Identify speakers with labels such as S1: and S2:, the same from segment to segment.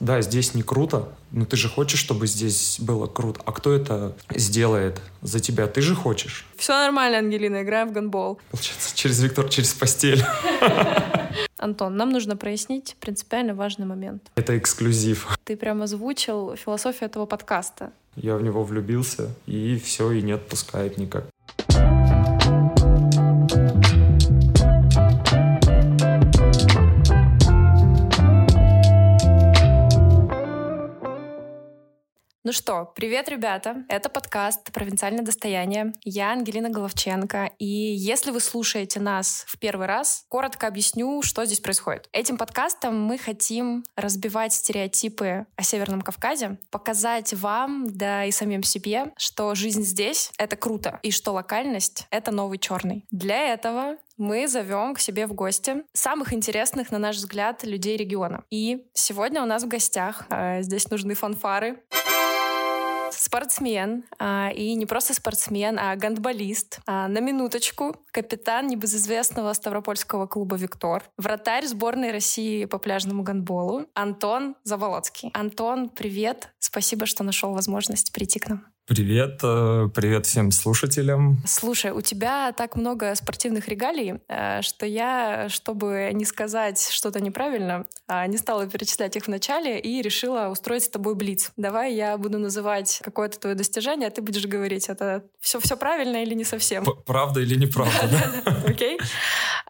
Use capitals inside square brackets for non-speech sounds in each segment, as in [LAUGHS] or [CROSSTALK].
S1: Да, здесь не круто, но ты же хочешь, чтобы здесь было круто. А кто это сделает за тебя? Ты же хочешь.
S2: Все нормально, Ангелина, играем в гандбол.
S1: Получается, через Виктор, через постель. [LAUGHS]
S2: Антон, нам нужно прояснить принципиально важный момент.
S1: Это эксклюзив.
S2: Ты прямо озвучил философию этого подкаста.
S1: Я в него влюбился, и все, и не отпускает никак.
S2: Ну что, привет, ребята! Это подкаст «Провинциальное достояние». Я Ангелина Головченко. И если вы слушаете нас в первый раз, коротко объясню, что здесь происходит. Этим подкастом мы хотим разбивать стереотипы о Северном Кавказе, показать вам, да и самим себе, что жизнь здесь — это круто, и что локальность — это новый черный. Для этого мы зовем к себе в гости самых интересных, на наш взгляд, людей региона. И сегодня у нас в гостях, э, здесь нужны фанфары, спортсмен, а, и не просто спортсмен, а гандболист. А, на минуточку, капитан небезызвестного Ставропольского клуба «Виктор», вратарь сборной России по пляжному гандболу Антон Заволоцкий. Антон, привет! Спасибо, что нашел возможность прийти к нам.
S1: Привет, э, привет всем слушателям.
S2: Слушай, у тебя так много спортивных регалий, э, что я, чтобы не сказать что-то неправильно, а, не стала перечислять их вначале и решила устроить с тобой блиц. Давай я буду называть какое-то твое достижение, а ты будешь говорить, это все, все правильно или не совсем?
S1: Правда или неправда, [LAUGHS]
S2: Окей.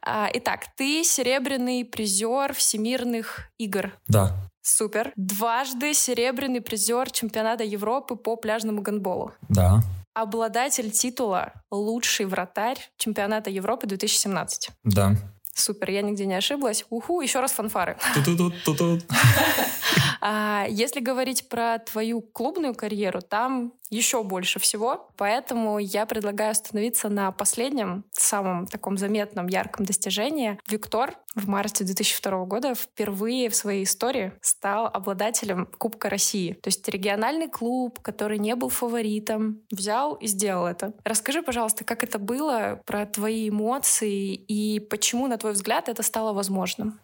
S2: А, итак, ты серебряный призер всемирных игр.
S1: Да.
S2: Супер. Дважды серебряный призер чемпионата Европы по пляжному гандболу.
S1: Да.
S2: Обладатель титула «Лучший вратарь чемпионата Европы 2017».
S1: Да.
S2: Супер, я нигде не ошиблась. Уху, еще раз фанфары. [LAUGHS] А, если говорить про твою клубную карьеру, там еще больше всего. Поэтому я предлагаю остановиться на последнем, самом таком заметном, ярком достижении. Виктор в марте 2002 года впервые в своей истории стал обладателем Кубка России. То есть региональный клуб, который не был фаворитом, взял и сделал это. Расскажи, пожалуйста, как это было, про твои эмоции и почему, на твой взгляд, это стало возможным?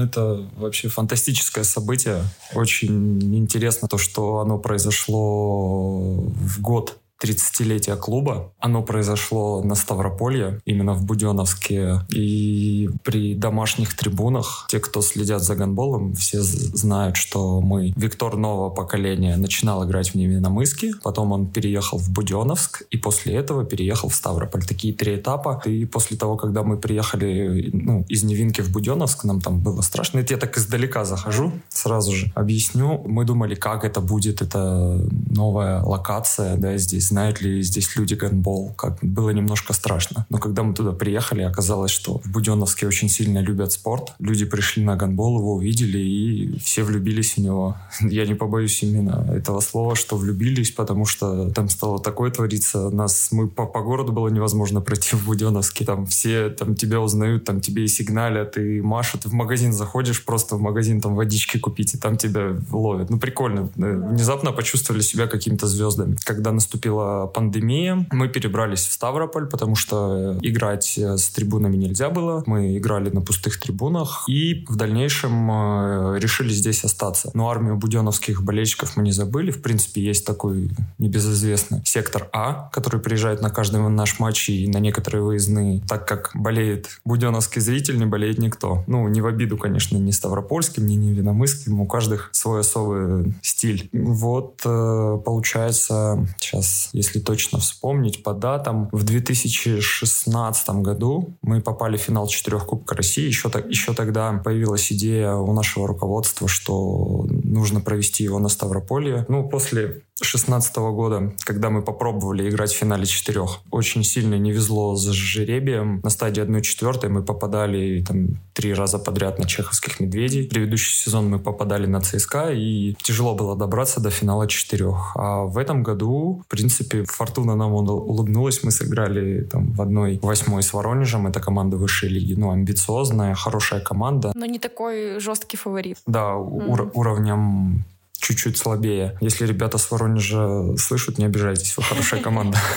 S1: Это вообще фантастическое событие. Очень интересно то, что оно произошло в год 30-летия клуба. Оно произошло на Ставрополье, именно в Буденовске. И при домашних трибунах, те, кто следят за гандболом, все знают, что мы, Виктор нового поколения, начинал играть в Невиномыске, потом он переехал в Буденовск, и после этого переехал в Ставрополь. Такие три этапа. И после того, когда мы приехали ну, из Невинки в Буденовск, нам там было страшно. Это я так издалека захожу, сразу же объясню. Мы думали, как это будет, это новая локация, да, здесь знают ли здесь люди гандбол. Как было немножко страшно. Но когда мы туда приехали, оказалось, что в Буденовске очень сильно любят спорт. Люди пришли на гандбол, его увидели, и все влюбились в него. [LAUGHS] Я не побоюсь именно этого слова, что влюбились, потому что там стало такое твориться. Нас, мы по, по городу было невозможно пройти в Буденовске. Там все там тебя узнают, там тебе и сигналят, и машут. В магазин заходишь, просто в магазин там водички купить, и там тебя ловят. Ну, прикольно. Внезапно почувствовали себя какими-то звездами. Когда наступила наступила пандемия, мы перебрались в Ставрополь, потому что играть с трибунами нельзя было. Мы играли на пустых трибунах и в дальнейшем э, решили здесь остаться. Но армию буденовских болельщиков мы не забыли. В принципе, есть такой небезызвестный сектор А, который приезжает на каждый наш матч и на некоторые выездные, так как болеет буденовский зритель, не болеет никто. Ну, не в обиду, конечно, ни ставропольским, ни невиномысским. У каждых свой особый стиль. Вот, э, получается, сейчас если точно вспомнить по датам, в 2016 году мы попали в финал четырех Кубка России. Еще, еще тогда появилась идея у нашего руководства, что нужно провести его на Ставрополье. Ну, после 2016 года, когда мы попробовали играть в финале четырех. Очень сильно не везло с жеребием. На стадии 1-4 мы попадали там три раза подряд на чеховских медведей. Предыдущий сезон мы попадали на ЦСКА, и тяжело было добраться до финала четырех. А в этом году, в принципе, фортуна нам улыбнулась. Мы сыграли там в одной восьмой с Воронежем. Это команда высшей лиги. Ну, амбициозная, хорошая команда.
S2: Но не такой жесткий фаворит.
S1: Да, mm. ур- уровнем чуть-чуть слабее. Если ребята с Воронежа слышат, не обижайтесь, вы хорошая команда. [LAUGHS]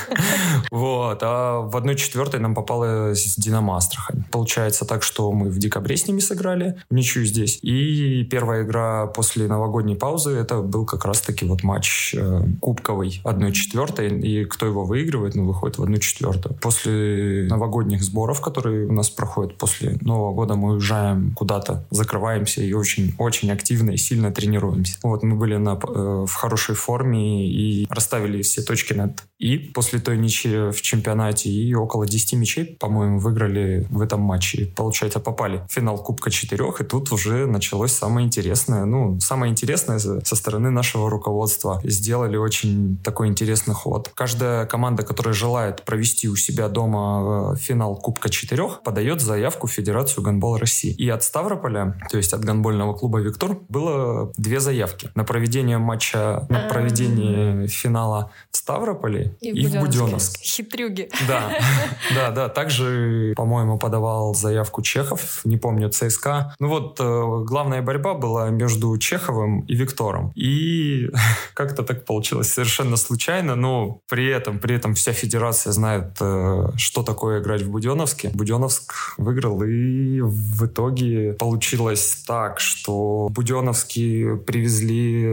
S1: Вот. А в 1-4 нам попалась Динамо Астрахань. Получается так, что мы в декабре с ними сыграли, в ничью здесь. И первая игра после новогодней паузы, это был как раз-таки вот матч э, кубковый 1-4, и кто его выигрывает, ну, выходит в 1-4. После новогодних сборов, которые у нас проходят после Нового года, мы уезжаем куда-то, закрываемся и очень-очень активно и сильно тренируемся. Вот мы были на, э, в хорошей форме и расставили все точки над «и» после той ничьи в чемпионате и около 10 мячей, по-моему, выиграли в этом матче. Получается, попали в финал Кубка четырех, и тут уже началось самое интересное. Ну, самое интересное со стороны нашего руководства. Сделали очень такой интересный ход. Каждая команда, которая желает провести у себя дома э, финал Кубка четырех, подает заявку в Федерацию гандбола России. И от Ставрополя, то есть от гандбольного клуба «Виктор», было две заявки на проведение матча, на проведение финала в Ставрополе и, и в Буденновске.
S2: Хитрюги.
S1: Да, [LAUGHS] да, да. Также, по-моему, подавал заявку Чехов, не помню, ЦСКА. Ну вот, э, главная борьба была между Чеховым и Виктором. И [LAUGHS] как-то так получилось совершенно случайно, но при этом, при этом вся федерация знает, э, что такое играть в Буденновске. Буденновск выиграл, и в итоге получилось так, что Буденновские привезли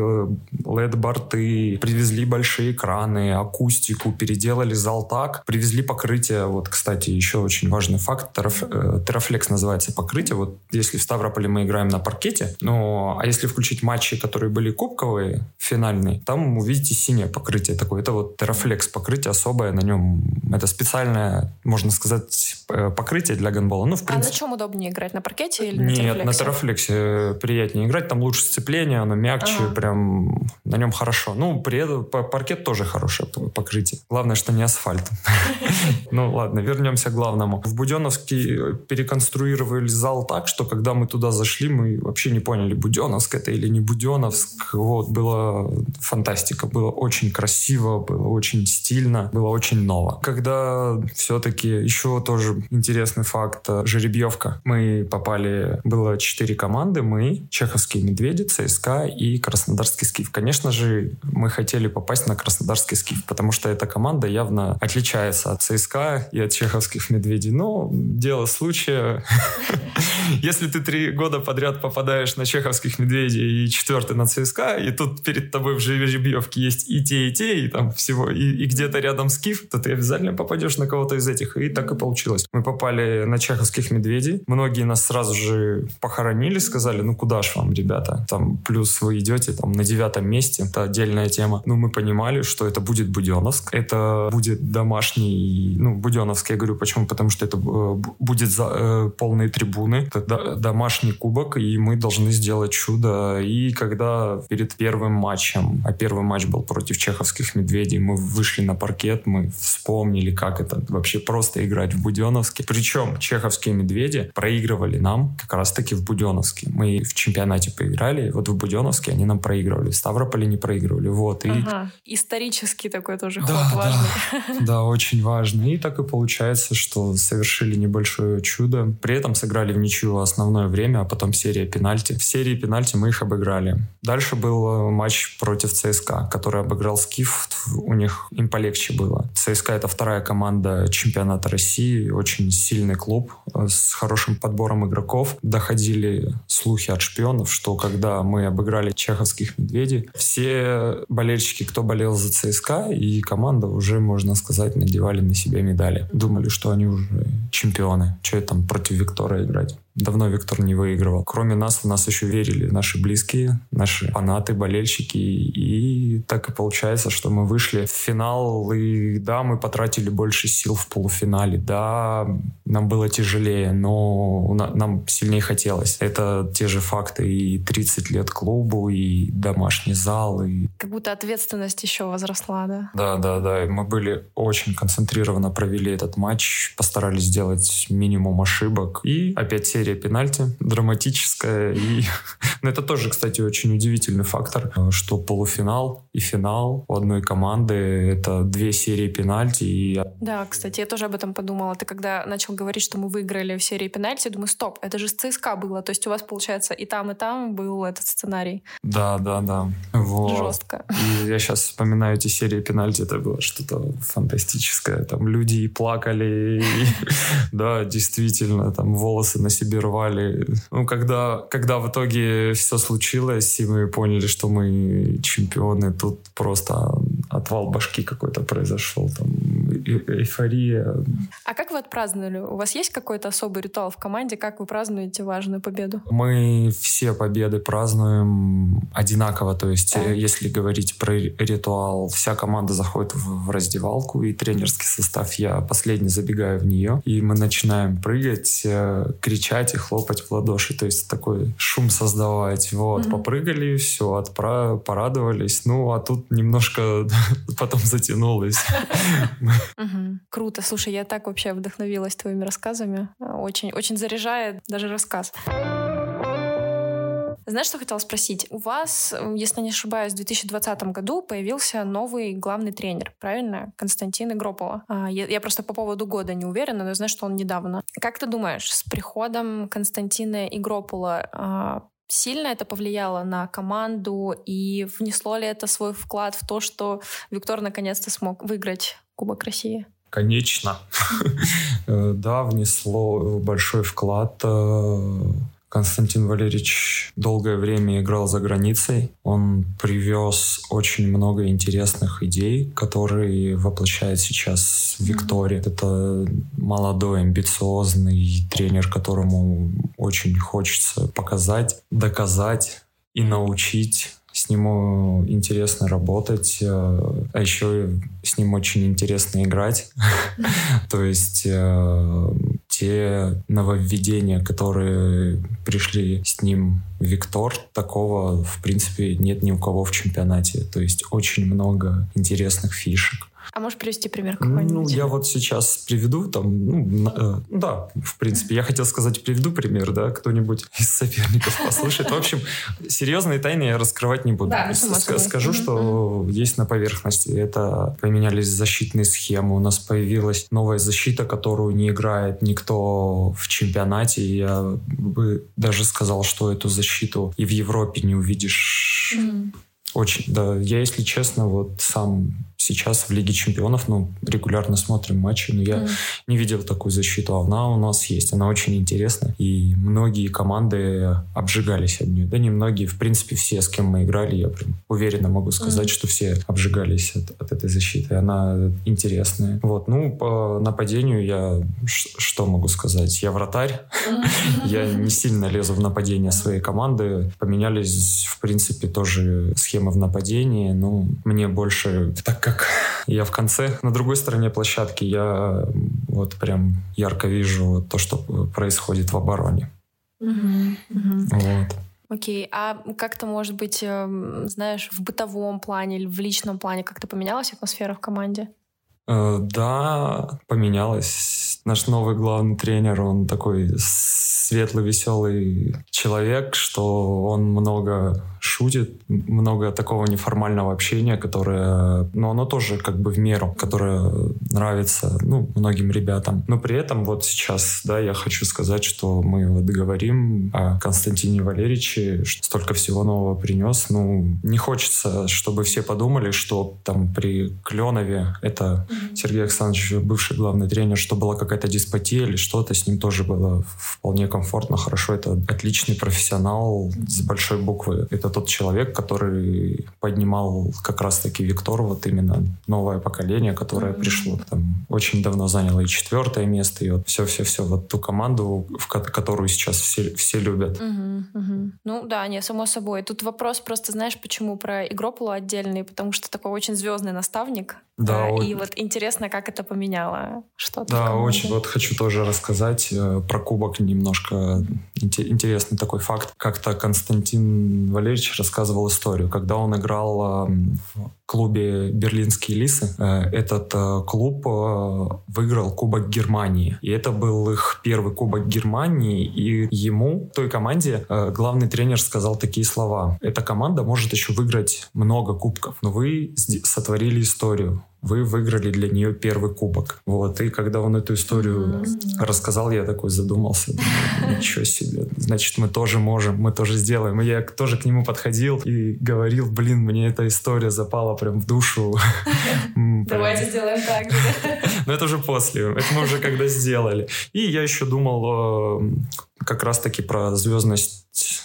S1: LED-борты, э, привезли большие экраны, акустику, переделали зал так, привезли покрытие. Вот, кстати, еще очень важный факт. Тераф, э, Терафлекс называется покрытие. Вот если в Ставрополе мы играем на паркете, ну, а если включить матчи, которые были кубковые, финальные, там увидите синее покрытие такое. Это вот Терафлекс покрытие особое, на нем это специальное, можно сказать, покрытие для гандбола. Ну, в
S2: принципе... А на чем удобнее играть? На паркете или
S1: Нет,
S2: на Терафлексе?
S1: на Терафлексе приятнее играть, там лучше сцепление, оно мягче, ага. прям на нем хорошо. Ну, при этом паркет тоже хорошее покрытие. Главное, что не асфальт. [LAUGHS] Ну ладно, вернемся к главному. В Буденовске переконструировали зал так, что когда мы туда зашли, мы вообще не поняли, Буденовск это или не Буденовск. Вот, была фантастика. Было очень красиво, было очень стильно, было очень ново. Когда все-таки еще тоже интересный факт, жеребьевка. Мы попали, было четыре команды, мы, Чеховские Медведи, ЦСКА и Краснодарский Скиф. Конечно же, мы хотели попасть на Краснодарский Скиф, потому что эта команда явно отличается от ЦСКА и от чеховских медведей. Но дело случая. [LAUGHS] Если ты три года подряд попадаешь на чеховских медведей и четвертый на ЦСКА, и тут перед тобой в жеребьевке есть и те, и те, и там всего, и, и где-то рядом скиф, то ты обязательно попадешь на кого-то из этих. И так и получилось. Мы попали на чеховских медведей. Многие нас сразу же похоронили, сказали, ну куда ж вам, ребята? Там плюс вы идете там на девятом месте, это отдельная тема. Но мы понимали, что это будет Буденновск, это будет домашний, ну, Буденовск, я говорю, почему? Потому что это э, будет за, э, полные трибуны, это домашний кубок, и мы должны сделать чудо. И когда перед первым матчем, а первый матч был против чеховских медведей, мы вышли на паркет, мы вспомнили, как это вообще просто играть в Буденовске. Причем чеховские медведи проигрывали нам как раз-таки в Буденовске. Мы в чемпионате поиграли, вот в Буденовске они нам проигрывали, в Ставрополе не проигрывали. Вот, и...
S2: ага. Исторический такой тоже да, ход важный.
S1: Да, да, [LAUGHS] [LAUGHS] очень важно. И так и получается, что совершили небольшое чудо. При этом сыграли в ничью основное время, а потом серия пенальти. В серии пенальти мы их обыграли. Дальше был э, матч против ЦСКА, который обыграл Скиф. У них им полегче было. ЦСКА — это вторая команда чемпионата России. Очень сильный клуб э, с хорошим подбором игроков. Доходили слухи от шпионов, что когда мы обыграли чеховских медведей, все болельщики, кто болел за ЦСКА и команда уже, можно сказать, надевали на себя медали. Думали, что они уже чемпионы. Что там против Виктора играть? Давно Виктор не выигрывал. Кроме нас, в нас еще верили наши близкие, наши фанаты, болельщики. И так и получается, что мы вышли в финал. И да, мы потратили больше сил в полуфинале. Да, нам было тяжелее, но нам сильнее хотелось. Это те же факты. И 30 лет клубу, и домашний зал. И...
S2: Как будто ответственность еще возросла, да?
S1: Да, да, да. Мы были очень концентрированно провели этот матч, постарались сделать минимум ошибок. И опять серия пенальти, драматическая. И... [LAUGHS] Но это тоже, кстати, очень удивительный фактор, что полуфинал и финал у одной команды — это две серии пенальти. И...
S2: Да, кстати, я тоже об этом подумала. Ты когда начал говорить, что мы выиграли в серии пенальти, думаю, стоп, это же с ЦСКА было. То есть у вас, получается, и там, и там был этот сценарий.
S1: Да, да, да. Вот.
S2: Жестко.
S1: И я сейчас вспоминаю эти серии пенальти, это было что-то фантастическое. Там люди и плакали, [LAUGHS] да, действительно, там волосы на себе рвали. Ну, когда, когда в итоге все случилось, и мы поняли, что мы чемпионы, тут просто отвал башки какой-то произошел, там эйфория.
S2: А как вы отпраздновали? У вас есть какой-то особый ритуал в команде? Как вы празднуете важную победу?
S1: Мы все победы празднуем одинаково. То есть, да. если говорить про ритуал, вся команда заходит в раздевалку, и тренерский состав, я последний забегаю в нее, и мы начинаем прыгать, э, кричать и хлопать в ладоши. То есть, такой шум создавать. Вот, угу. попрыгали, все, отправ... порадовались. Ну, а тут немножко [LAUGHS] потом затянулось. [LAUGHS]
S2: Угу. Круто. Слушай, я так вообще вдохновилась твоими рассказами. Очень, очень заряжает даже рассказ. Знаешь, что хотела спросить? У вас, если не ошибаюсь, в 2020 году появился новый главный тренер, правильно? Константин Игропола. А, я, я просто по поводу года не уверена, но знаю, что он недавно. Как ты думаешь, с приходом Константина Игропола а, сильно это повлияло на команду и внесло ли это свой вклад в то, что Виктор наконец-то смог выиграть Кубок России?
S1: Конечно. [LAUGHS] Э, да, внесло большой вклад. Э, Константин Валерьевич долгое время играл за границей. Он привез очень много интересных идей, которые воплощает сейчас в Викторе. Mm-hmm. Это молодой, амбициозный тренер, которому очень хочется показать, доказать и научить с ним э, интересно работать, э, а еще с ним очень интересно играть. [LAUGHS] То есть э, те нововведения, которые пришли с ним Виктор, такого, в принципе, нет ни у кого в чемпионате. То есть очень много интересных фишек.
S2: А можешь привести пример какой-нибудь?
S1: Ну, я вот сейчас приведу там, ну, э, да, в принципе, я хотел сказать, приведу пример, да, кто-нибудь из соперников послушает. В общем, серьезные тайны я раскрывать не буду. Да, Скажу, что есть на поверхности. Это поменялись защитные схемы, у нас появилась новая защита, которую не играет никто в чемпионате. Я бы даже сказал, что эту защиту и в Европе не увидишь. Очень, да. Я, если честно, вот сам сейчас в Лиге Чемпионов, ну, регулярно смотрим матчи, но я mm. не видел такую защиту. Она у нас есть, она очень интересна. И многие команды обжигались от нее. Да не многие, в принципе, все, с кем мы играли, я прям уверенно могу сказать, mm. что все обжигались от, от этой защиты. Она интересная. Вот, ну, по нападению я что могу сказать? Я вратарь. Я не сильно лезу в нападение своей команды. Поменялись, в принципе, тоже схемы в нападении. Ну, мне больше, так как я в конце, на другой стороне площадки, я вот прям ярко вижу то, что происходит в обороне. Вот.
S2: Окей, а как-то, может быть, эм, знаешь, в бытовом плане или в личном плане как-то поменялась атмосфера в команде?
S1: Э, да, поменялась. Наш новый главный тренер, он такой светлый, веселый человек, что он много шутит, много такого неформального общения, которое, ну, оно тоже как бы в меру, которое нравится, ну, многим ребятам. Но при этом вот сейчас, да, я хочу сказать, что мы вот говорим о Константине Валерьевиче, что столько всего нового принес. Ну, не хочется, чтобы все подумали, что там при Кленове, это mm-hmm. Сергей Александрович, бывший главный тренер, что была какая-то диспотия или что-то, с ним тоже было вполне комфортно, хорошо. Это отличный профессионал с большой буквы. Это тот человек, который поднимал как раз-таки Виктор, вот именно новое поколение, которое mm-hmm. пришло, там, очень давно заняло и четвертое место, и вот все-все-все, вот ту команду, в которую сейчас все, все любят.
S2: Mm-hmm. Mm-hmm. Ну да, не, само собой. Тут вопрос просто, знаешь, почему про Игрополу отдельный, потому что такой очень звездный наставник,
S1: да,
S2: а, и вот интересно, как это поменяло что-то.
S1: Да, очень. Вот хочу тоже рассказать э, про кубок немножко интересный такой факт. Как-то Константин Валерьевич рассказывал историю, когда он играл в клубе «Берлинские лисы». Э, этот э, клуб э, выиграл Кубок Германии. И это был их первый Кубок Германии. И ему, той команде, главный тренер сказал такие слова. Эта команда может еще выиграть много кубков, но вы сотворили историю вы выиграли для нее первый кубок. Вот. И когда он эту историю mm-hmm. рассказал, я такой задумался. Ничего себе. Значит, мы тоже можем, мы тоже сделаем. И я тоже к нему подходил и говорил, блин, мне эта история запала прям в душу. [LAUGHS]
S2: Давайте сделаем так же. [LAUGHS]
S1: Но это уже после. Это мы уже когда сделали. И я еще думал как раз-таки про звездность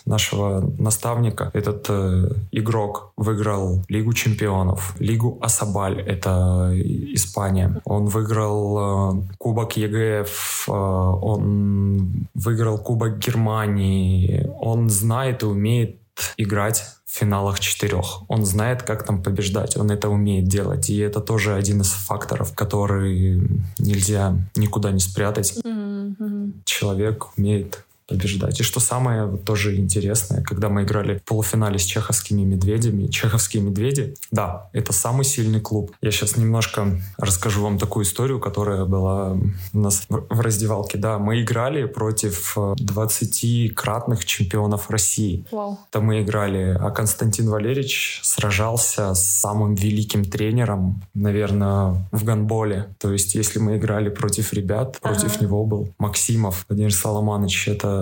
S1: нашего наставника. Этот э, игрок выиграл Лигу чемпионов, Лигу Асабаль, это Испания. Он выиграл э, Кубок ЕГФ, э, он выиграл Кубок Германии. Он знает и умеет играть в финалах четырех. Он знает, как там побеждать, он это умеет делать. И это тоже один из факторов, который нельзя никуда не спрятать. Mm-hmm. Человек умеет побеждать. И что самое тоже интересное, когда мы играли в полуфинале с чеховскими медведями, чеховские медведи, да, это самый сильный клуб. Я сейчас немножко расскажу вам такую историю, которая была у нас в раздевалке. Да, мы играли против 20-кратных э, чемпионов России.
S2: Wow.
S1: Там мы играли, а Константин Валерьевич сражался с самым великим тренером, наверное, в гандболе. То есть, если мы играли против ребят, против ага. него был Максимов Владимир Соломанович. Это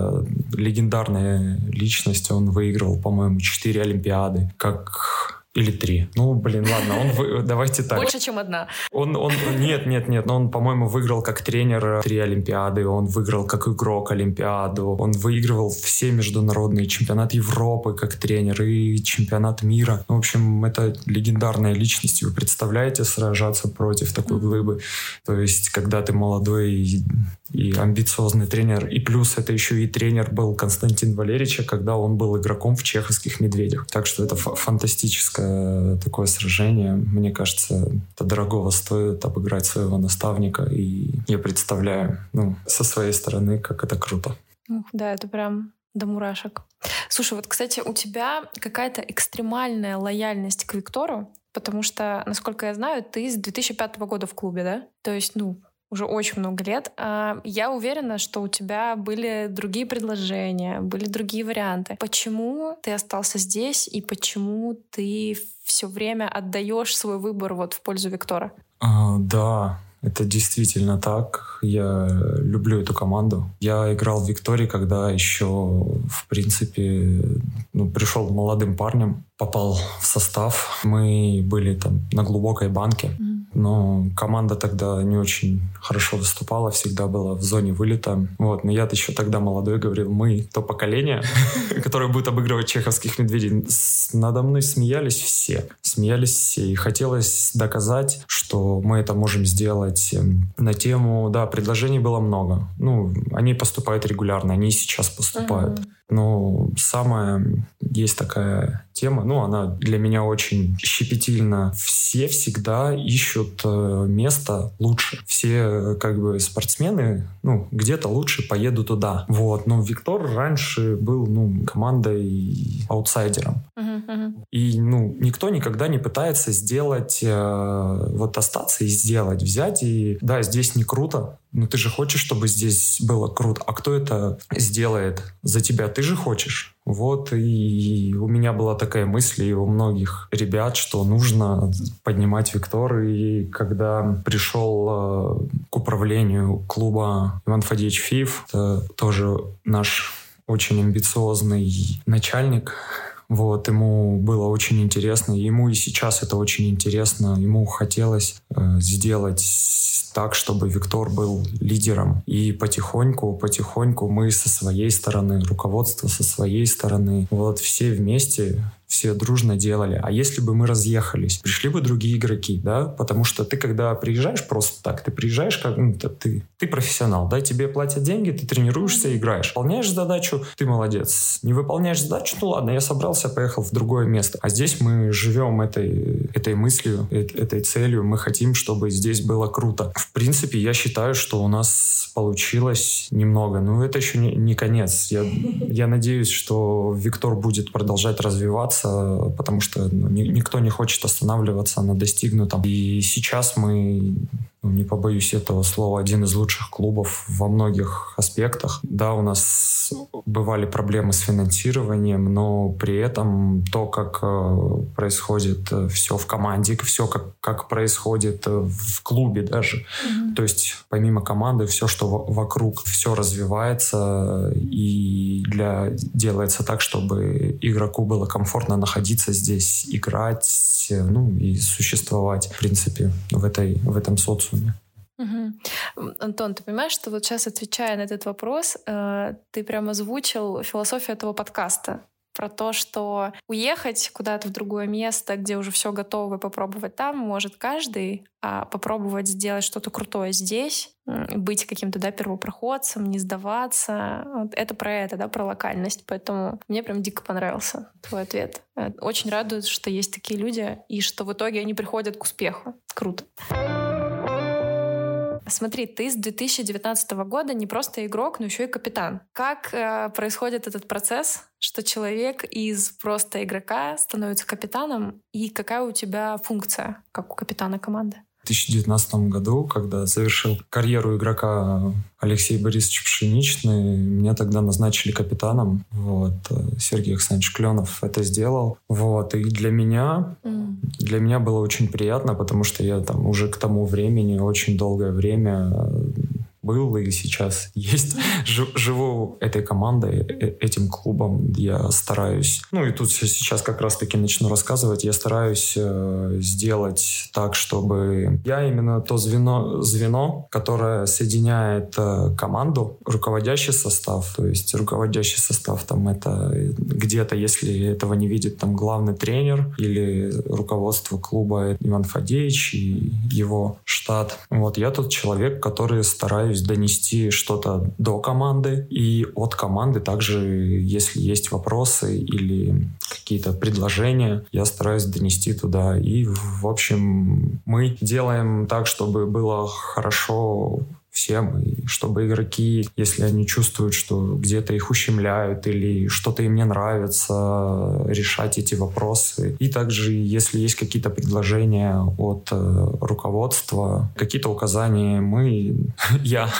S1: легендарная личность. Он выиграл, по-моему, четыре Олимпиады. Как или три. Ну, блин, ладно, он вы... давайте так.
S2: Больше, чем одна.
S1: Он, он, нет, нет, нет, но он, по-моему, выиграл как тренер три Олимпиады, он выиграл как игрок Олимпиаду, он выигрывал все международные чемпионаты Европы как тренер и чемпионат мира. Ну, в общем, это легендарная личность. Вы представляете сражаться против такой глыбы? То есть, когда ты молодой и, и амбициозный тренер, и плюс это еще и тренер был Константин Валерьевич, когда он был игроком в чеховских «Медведях». Так что это фантастическое Э, такое сражение. Мне кажется, это дорогого стоит обыграть своего наставника. И я представляю, ну, со своей стороны, как это круто.
S2: Да, это прям до мурашек. Слушай, вот, кстати, у тебя какая-то экстремальная лояльность к Виктору, потому что, насколько я знаю, ты с 2005 года в клубе, да? То есть, ну, уже очень много лет. А, я уверена, что у тебя были другие предложения, были другие варианты. Почему ты остался здесь и почему ты все время отдаешь свой выбор вот в пользу Виктора?
S1: А, да, это действительно так. Я люблю эту команду. Я играл в Виктории, когда еще, в принципе, ну, пришел молодым парнем, попал в состав. Мы были там на глубокой банке. Но команда тогда не очень хорошо выступала, всегда была в зоне вылета. Вот, но я еще тогда молодой говорил, мы то поколение, [LAUGHS] которое будет обыгрывать чеховских медведей. Надо мной смеялись все, смеялись все, и хотелось доказать, что мы это можем сделать. Эм, на тему, да, предложений было много. Ну, они поступают регулярно, они и сейчас поступают. Но самая есть такая тема, ну, она для меня очень щепетильна. Все всегда ищут э, место лучше. Все как бы спортсмены, ну, где-то лучше поеду туда. Вот. Но Виктор раньше был, ну, командой аутсайдером. Uh-huh, uh-huh. И, ну, никто никогда не пытается сделать, э, вот остаться и сделать, взять и, да, здесь не круто, но ты же хочешь, чтобы здесь было круто. А кто это сделает за тебя? Ты же хочешь. Вот, и у меня была такая мысль, и у многих ребят, что нужно поднимать Виктор. И когда пришел э, к управлению клуба Иван Фадеевич Фив, это тоже наш очень амбициозный начальник, вот, ему было очень интересно, ему и сейчас это очень интересно. Ему хотелось э, сделать так, чтобы Виктор был лидером. И потихоньку, потихоньку мы со своей стороны, руководство со своей стороны, вот все вместе все дружно делали. А если бы мы разъехались, пришли бы другие игроки, да? Потому что ты, когда приезжаешь просто так, ты приезжаешь как... Ну, ты, ты профессионал, да? Тебе платят деньги, ты тренируешься, играешь. Выполняешь задачу, ты молодец. Не выполняешь задачу, ну ладно, я собрался, поехал в другое место. А здесь мы живем этой, этой мыслью, этой целью. Мы хотим, чтобы здесь было круто. в принципе, я считаю, что у нас получилось немного. Но это еще не, не конец. Я, я надеюсь, что Виктор будет продолжать развиваться, потому что ну, ни, никто не хочет останавливаться на достигнутом. И сейчас мы ну, не побоюсь этого слова, один из лучших клубов во многих аспектах. Да, у нас бывали проблемы с финансированием, но при этом то, как э, происходит э, все в команде, все, как, как происходит э, в клубе даже. Mm-hmm. То есть помимо команды, все, что вокруг, все развивается и для, делается так, чтобы игроку было комфортно находиться здесь, играть, ну и существовать, в принципе, в, этой, в этом социуме.
S2: Угу. Антон, ты понимаешь, что вот сейчас, отвечая на этот вопрос, э, ты прямо озвучил философию этого подкаста про то, что уехать куда-то в другое место, где уже все готово, попробовать там может каждый, а попробовать сделать что-то крутое здесь, быть каким-то да, первопроходцем, не сдаваться. Вот это про это, да, про локальность. Поэтому мне прям дико понравился твой ответ. Э, очень радует, что есть такие люди, и что в итоге они приходят к успеху. Круто. Смотри, ты с 2019 года не просто игрок, но еще и капитан. Как э, происходит этот процесс, что человек из просто игрока становится капитаном, и какая у тебя функция, как у капитана команды?
S1: В 2019 году, когда завершил карьеру игрока Алексей Борисович Пшеничный, меня тогда назначили капитаном. Вот. Сергей Александрович Кленов это сделал. Вот. И для меня, mm. для меня было очень приятно, потому что я там уже к тому времени очень долгое время был и сейчас [LAUGHS] есть. Живу этой командой, э, этим клубом. Я стараюсь, ну и тут сейчас как раз-таки начну рассказывать, я стараюсь э, сделать так, чтобы я именно то звено, звено, которое соединяет э, команду, руководящий состав, то есть руководящий состав там это где-то, если этого не видит там главный тренер или руководство клуба Иван Фадеевич и его штат. Вот я тот человек, который стараюсь стараюсь донести что-то до команды и от команды также, если есть вопросы или какие-то предложения, я стараюсь донести туда. И, в общем, мы делаем так, чтобы было хорошо всем, и чтобы игроки, если они чувствуют, что где-то их ущемляют или что-то им не нравится, решать эти вопросы. И также, если есть какие-то предложения от э, руководства, какие-то указания, мы, [LAUGHS] я,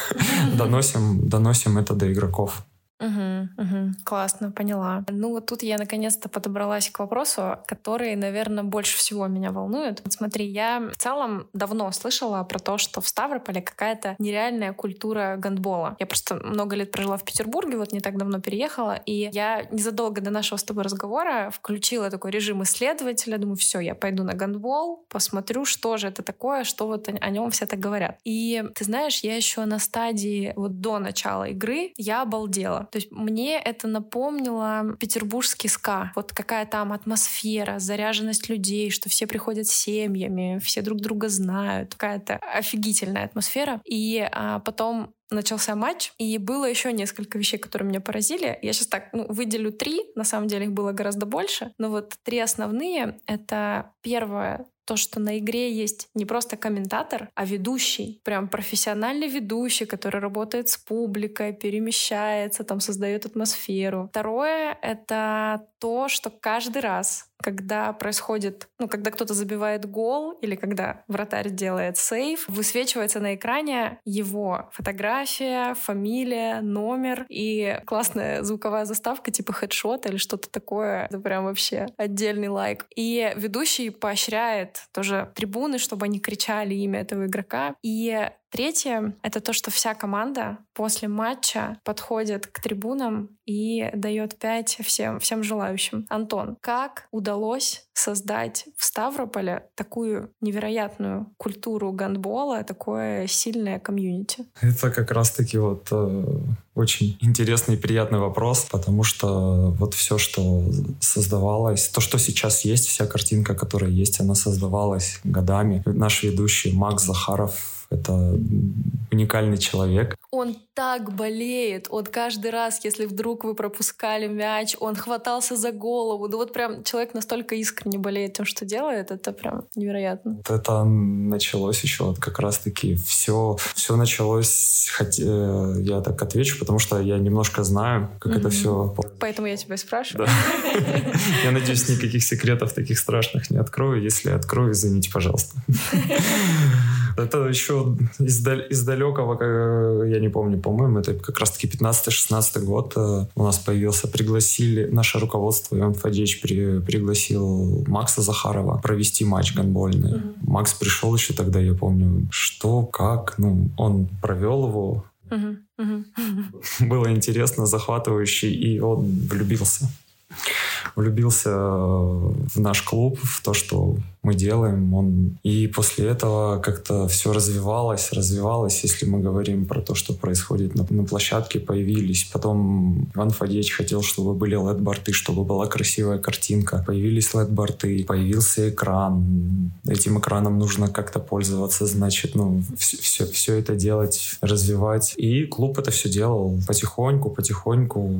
S1: доносим, доносим это до игроков.
S2: Угу, угу, классно, поняла. Ну вот тут я наконец-то подобралась к вопросу, который, наверное, больше всего меня волнует. Вот смотри, я в целом давно слышала про то, что в Ставрополе какая-то нереальная культура гандбола. Я просто много лет прожила в Петербурге, вот не так давно переехала, и я незадолго до нашего с тобой разговора включила такой режим исследователя, думаю, все, я пойду на гандбол, посмотрю, что же это такое, что вот о нем все так говорят. И ты знаешь, я еще на стадии вот до начала игры я обалдела. То есть мне это напомнило петербургский ска. Вот какая там атмосфера, заряженность людей, что все приходят семьями, все друг друга знают. Какая-то офигительная атмосфера. И а, потом начался матч, и было еще несколько вещей, которые меня поразили. Я сейчас так ну, выделю три, на самом деле их было гораздо больше, но вот три основные. Это первое, то, что на игре есть не просто комментатор, а ведущий. Прям профессиональный ведущий, который работает с публикой, перемещается, там создает атмосферу. Второе — это то, что каждый раз когда происходит, ну, когда кто-то забивает гол или когда вратарь делает сейв, высвечивается на экране его фотография, фамилия, номер и классная звуковая заставка типа хедшот или что-то такое. Это прям вообще отдельный лайк. И ведущий поощряет тоже трибуны, чтобы они кричали имя этого игрока. И Третье — это то, что вся команда после матча подходит к трибунам и дает пять всем, всем желающим. Антон, как удалось создать в Ставрополе такую невероятную культуру гандбола, такое сильное комьюнити?
S1: Это как раз-таки вот э, очень интересный и приятный вопрос, потому что вот все, что создавалось, то, что сейчас есть, вся картинка, которая есть, она создавалась годами. Наш ведущий Макс Захаров Это уникальный человек.
S2: Он так болеет. Он каждый раз, если вдруг вы пропускали мяч, он хватался за голову. Ну вот прям человек настолько искренне болеет тем, что делает. Это прям невероятно.
S1: Это началось еще вот как раз-таки все, все началось, хоть, э, я так отвечу, потому что я немножко знаю, как mm-hmm. это все.
S2: Поэтому я тебя спрашиваю.
S1: Я надеюсь, никаких секретов таких страшных не открою. Если открою, извините, пожалуйста. Это еще издаль, из далекого, я не помню, по-моему, это как раз-таки 15-16 год э, у нас появился, пригласили, наше руководство, Фадеевич при, пригласил Макса Захарова провести матч гандбольный. Mm-hmm. Макс пришел еще тогда, я помню, что, как, ну, он провел его, Uh-huh, uh-huh. Было интересно, захватывающе, и он влюбился. Влюбился в наш клуб, в то, что мы делаем. Он... И после этого как-то все развивалось, развивалось, если мы говорим про то, что происходит на, на площадке, появились. Потом Иван Фадеевич хотел, чтобы были LED-борты, чтобы была красивая картинка. Появились LED-борты, появился экран. Этим экраном нужно как-то пользоваться, значит, ну, все, все, все это делать, развивать. И клуб это все делал потихоньку, потихоньку.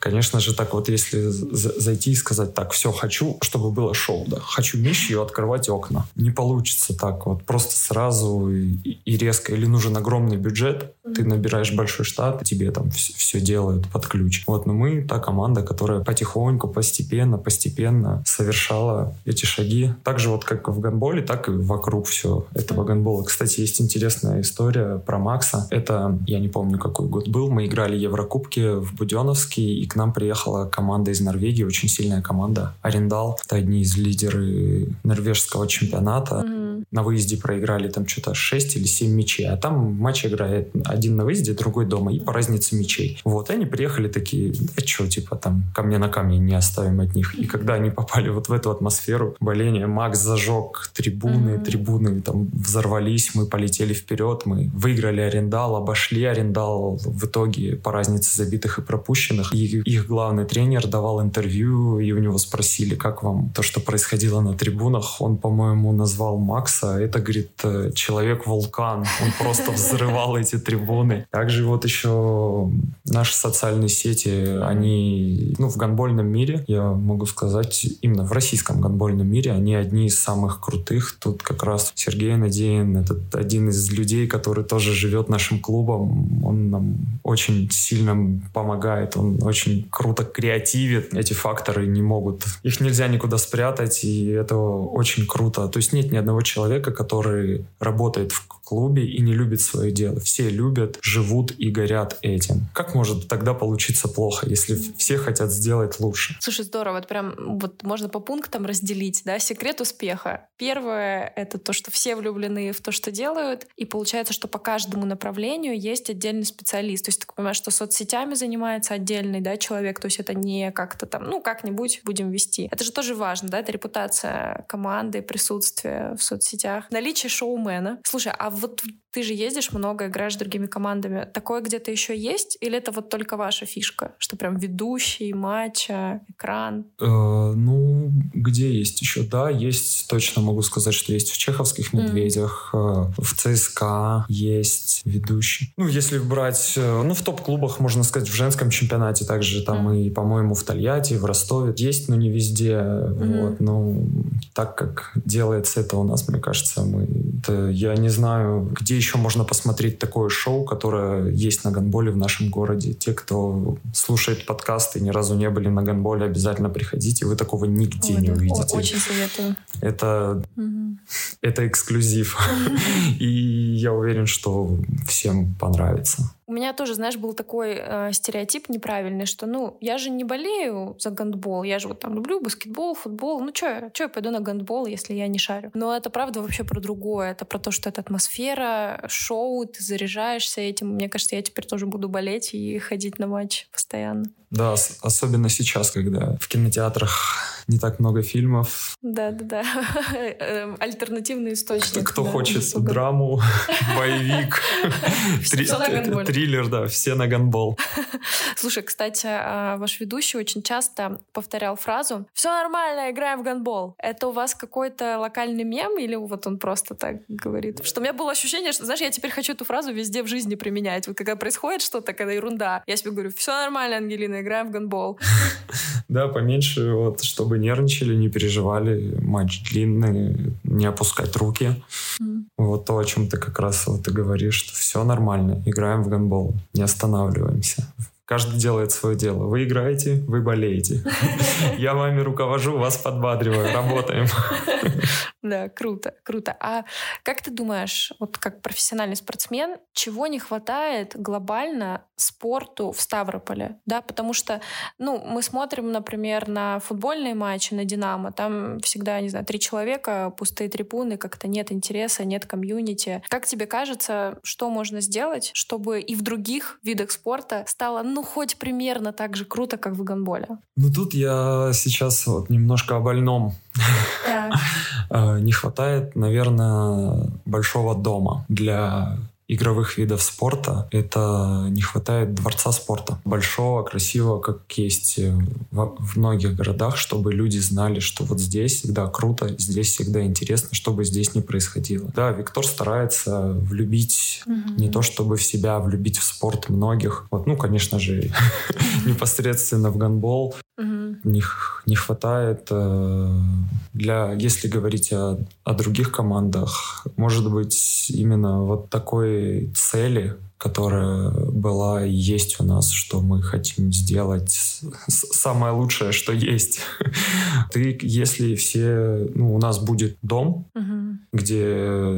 S1: Конечно же, так вот, если зайти и сказать, так, все, хочу, чтобы было шоу, да, хочу миссию открывать открывать окна. Не получится так вот просто сразу и, и резко. Или нужен огромный бюджет, ты набираешь большой штат, тебе там все, все делают под ключ. Вот, но мы та команда, которая потихоньку, постепенно, постепенно совершала эти шаги. Так же вот как в гандболе, так и вокруг все этого гандбола. Кстати, есть интересная история про Макса. Это, я не помню, какой год был, мы играли Еврокубки в Буденовске, и к нам приехала команда из Норвегии, очень сильная команда. Арендал, это одни из норвежского норвежского чемпионата. Mm-hmm. На выезде проиграли там что-то 6 или 7 мячей. А там матч играет один на выезде, другой дома. И по разнице мячей. Вот, они приехали такие, а что, типа там, ко мне на камне не оставим от них. И когда они попали вот в эту атмосферу боления, Макс зажег трибуны, mm-hmm. трибуны там взорвались, мы полетели вперед, мы выиграли арендал, обошли арендал в итоге по разнице забитых и пропущенных. И их главный тренер давал интервью, и у него спросили, как вам то, что происходило на трибунах. Он по-моему, назвал Макса. Это, говорит, э, человек-вулкан. Он просто взрывал эти трибуны. Также вот еще наши социальные сети, они, ну, в гонбольном мире, я могу сказать, именно в российском гонбольном мире, они одни из самых крутых. Тут как раз Сергей Надеин, этот один из людей, который тоже живет нашим клубом. Он нам очень сильно помогает, он очень круто креативит. Эти факторы не могут, их нельзя никуда спрятать, и это очень круто. То есть нет ни одного человека, который работает в клубе и не любит свое дело. Все любят, живут и горят этим. Как может тогда получиться плохо, если все хотят сделать лучше?
S2: Слушай, здорово. Вот прям вот можно по пунктам разделить, да, секрет успеха. Первое — это то, что все влюблены в то, что делают, и получается, что по каждому направлению есть отдельный специалист. То есть ты понимаешь, что соцсетями занимается отдельный, да, человек, то есть это не как-то там, ну, как-нибудь будем вести. Это же тоже важно, да, это репутация команды, присутствие в соцсетях. Наличие шоумена. Слушай, а вот ты же ездишь много, играешь с другими командами. Такое где-то еще есть? Или это вот только ваша фишка? Что прям ведущий, матча, экран?
S1: Э, ну, где есть еще? Да, есть, точно могу сказать, что есть в Чеховских медведях, mm. в ЦСКА есть ведущий. Ну, если брать, э, ну, в топ-клубах, можно сказать, в женском чемпионате также там mm. и, по-моему, в Тольятти, в Ростове есть, но не везде. Mm. Вот, ну, так как делается это у нас, мне кажется, мы... Это, я не знаю, где еще можно посмотреть такое шоу, которое есть на гонболе в нашем городе. Те, кто слушает подкасты, ни разу не были на гонболе, обязательно приходите. Вы такого нигде Ой, не увидите.
S2: Очень советую.
S1: Это, угу. это эксклюзив. [LAUGHS] И я уверен, что всем понравится.
S2: У меня тоже, знаешь, был такой э, стереотип неправильный, что, ну, я же не болею за гандбол, я же вот там люблю баскетбол, футбол, ну, я, чё я пойду на гандбол, если я не шарю? Но это правда вообще про другое, это про то, что это атмосфера, шоу, ты заряжаешься этим. Мне кажется, я теперь тоже буду болеть и ходить на матч постоянно.
S1: Да, особенно сейчас, когда в кинотеатрах не так много фильмов.
S2: Да-да-да. Эм, альтернативный источник.
S1: Кто хочет драму, [LAUGHS] боевик, Триллер, да, все на гандбол.
S2: Слушай, кстати, а, ваш ведущий очень часто повторял фразу «Все нормально, играем в гандбол». Это у вас какой-то локальный мем или вот он просто так говорит? Что у меня было ощущение, что, знаешь, я теперь хочу эту фразу везде в жизни применять. Вот когда происходит что-то, когда ерунда, я себе говорю «Все нормально, Ангелина, играем в гандбол». [LAUGHS]
S1: Да, поменьше, вот, чтобы нервничали, не переживали, матч длинный, не опускать руки. Вот то, о чем ты как раз вот и говоришь, что все нормально, играем в гандбол, не останавливаемся. Каждый делает свое дело. Вы играете, вы болеете. [LAUGHS] Я вами руковожу, вас подбадриваю, работаем. [LAUGHS]
S2: Да, круто, круто. А как ты думаешь, вот как профессиональный спортсмен, чего не хватает глобально спорту в Ставрополе? Да, потому что, ну, мы смотрим, например, на футбольные матчи, на «Динамо», там всегда, не знаю, три человека, пустые трибуны, как-то нет интереса, нет комьюнити. Как тебе кажется, что можно сделать, чтобы и в других видах спорта стало, ну, хоть примерно так же круто, как в гандболе?
S1: Ну, тут я сейчас вот немножко о больном. [LAUGHS] А, не хватает, наверное, большого дома для игровых видов спорта. Это не хватает дворца спорта. Большого, красивого, как есть в, в многих городах, чтобы люди знали, что вот здесь всегда круто, здесь всегда интересно, чтобы здесь не происходило. Да, Виктор старается влюбить mm-hmm. не то чтобы в себя, а влюбить в спорт многих. Вот, ну, конечно же, [LAUGHS] непосредственно в гандбол. Не, не хватает э, для, если говорить о, о других командах, может быть, именно вот такой цели, которая была и есть у нас, что мы хотим сделать самое лучшее, что есть. [LAUGHS] Ты, если все, ну, у нас будет дом, угу. где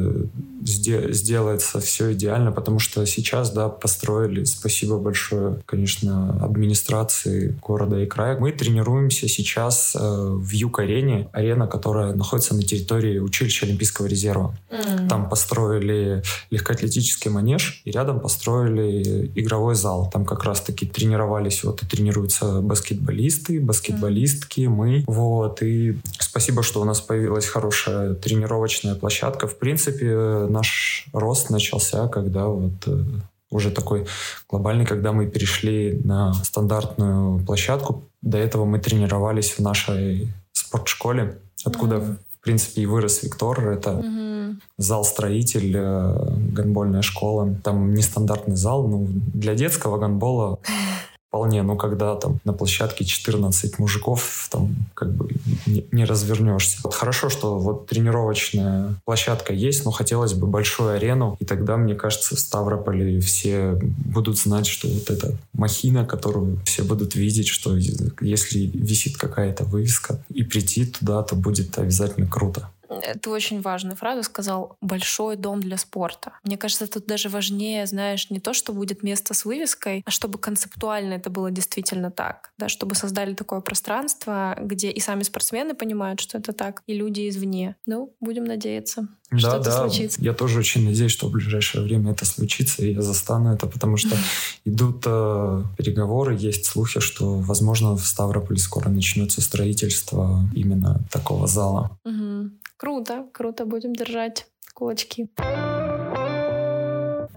S1: сделается все идеально, потому что сейчас, да, построили, спасибо большое, конечно, администрации города и края. Мы тренируемся сейчас э, в Юг-арене, арена, которая находится на территории училища Олимпийского резерва. Mm. Там построили легкоатлетический манеж, и рядом построили игровой зал. Там как раз-таки тренировались, вот и тренируются баскетболисты, баскетболистки, мы. Вот, и спасибо, что у нас появилась хорошая тренировочная площадка. В принципе, наш рост начался, когда вот э, уже такой глобальный, когда мы перешли на стандартную площадку. До этого мы тренировались в нашей спортшколе, откуда, mm-hmm. В принципе, и вырос Виктор. Это mm-hmm. зал-строитель, э, гандбольная школа. Там нестандартный зал, ну, для детского гандбола [LAUGHS] вполне, но когда там на площадке 14 мужиков, там как бы не, не развернешься. Вот хорошо, что вот тренировочная площадка есть, но хотелось бы большую арену, и тогда, мне кажется, в Ставрополе все будут знать, что вот эта махина, которую все будут видеть, что если висит какая-то вывеска, и прийти туда, то будет обязательно круто
S2: ты очень важную фразу сказал «большой дом для спорта». Мне кажется, тут даже важнее, знаешь, не то, что будет место с вывеской, а чтобы концептуально это было действительно так, да, чтобы создали такое пространство, где и сами спортсмены понимают, что это так, и люди извне. Ну, будем надеяться, да, что это да. случится.
S1: Я тоже очень надеюсь, что в ближайшее время это случится, и я застану это, потому что [LAUGHS] идут э, переговоры, есть слухи, что, возможно, в Ставрополе скоро начнется строительство именно такого зала.
S2: Угу. Круто, круто, будем держать кулачки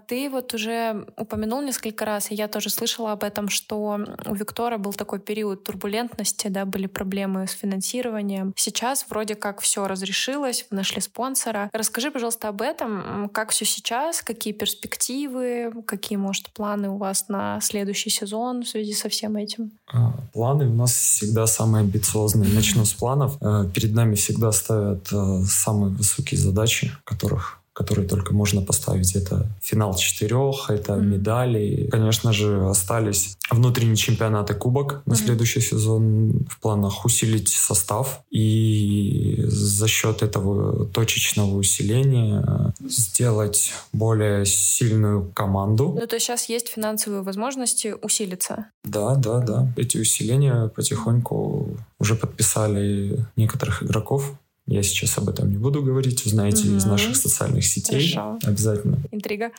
S2: ты вот уже упомянул несколько раз, и я тоже слышала об этом, что у Виктора был такой период турбулентности, да, были проблемы с финансированием. Сейчас вроде как все разрешилось, нашли спонсора. Расскажи, пожалуйста, об этом, как все сейчас, какие перспективы, какие, может, планы у вас на следующий сезон в связи со всем этим?
S1: А, планы у нас всегда самые амбициозные. Начну с планов. Э, перед нами всегда ставят э, самые высокие задачи, которых которые только можно поставить. Это финал четырех, это mm-hmm. медали. Конечно же, остались внутренний чемпионат и кубок на mm-hmm. следующий сезон. В планах усилить состав и за счет этого точечного усиления сделать более сильную команду.
S2: Ну, то есть сейчас есть финансовые возможности усилиться?
S1: Да, да, да. Эти усиления потихоньку уже подписали некоторых игроков я сейчас об этом не буду говорить, узнаете угу. из наших социальных сетей. Хорошо. Обязательно.
S2: Интрига.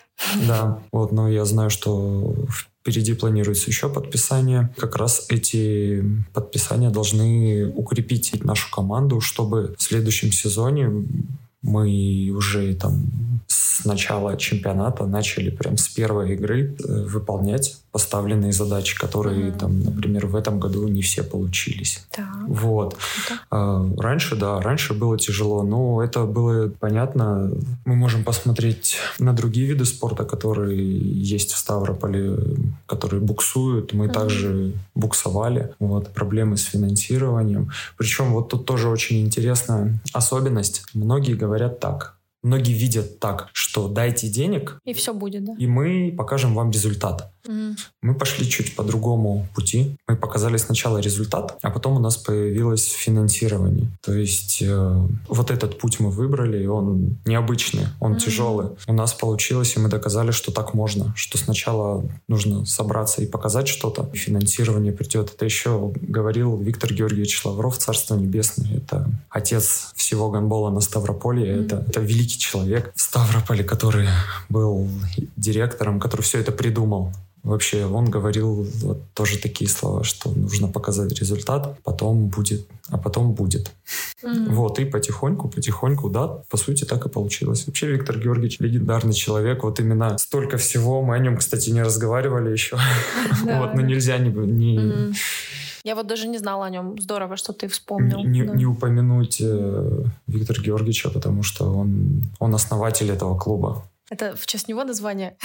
S1: Да, вот, но я знаю, что впереди планируется еще подписание. Как раз эти подписания должны укрепить нашу команду, чтобы в следующем сезоне мы уже там с начала чемпионата начали прям с первой игры э, выполнять поставленные задачи, которые mm-hmm. там, например, в этом году не все получились.
S2: Да.
S1: Вот. А, раньше, да, раньше было тяжело, но это было понятно. Мы можем посмотреть на другие виды спорта, которые есть в Ставрополе, которые буксуют. Мы mm-hmm. также буксовали. Вот проблемы с финансированием. Причем вот тут тоже очень интересная особенность. Многие говорят так многие видят так, что дайте денег.
S2: И все будет, да.
S1: И мы покажем вам результат.
S2: Mm.
S1: Мы пошли чуть по другому пути. Мы показали сначала результат, а потом у нас появилось финансирование. То есть э, вот этот путь мы выбрали, и он необычный, он mm. тяжелый. У нас получилось, и мы доказали, что так можно, что сначала нужно собраться и показать что-то. Финансирование придет. Это еще говорил Виктор Георгиевич Лавров, Царство Небесное. Это отец всего гандбола на Ставрополье. Mm. Это, это великий человек в Ставрополе, который был директором, который все это придумал. Вообще, он говорил вот тоже такие слова, что нужно показать результат, потом будет, а потом будет. Mm-hmm. Вот, и потихоньку, потихоньку, да, по сути, так и получилось. Вообще, Виктор Георгиевич легендарный человек, вот именно столько всего, мы о нем, кстати, не разговаривали еще. [LAUGHS] Вот, но нельзя не...
S2: Я вот даже не знала о нем. Здорово, что ты вспомнил.
S1: Не, да. не упомянуть э, Виктора Георгиевича, потому что он, он основатель этого клуба.
S2: Это в честь него название?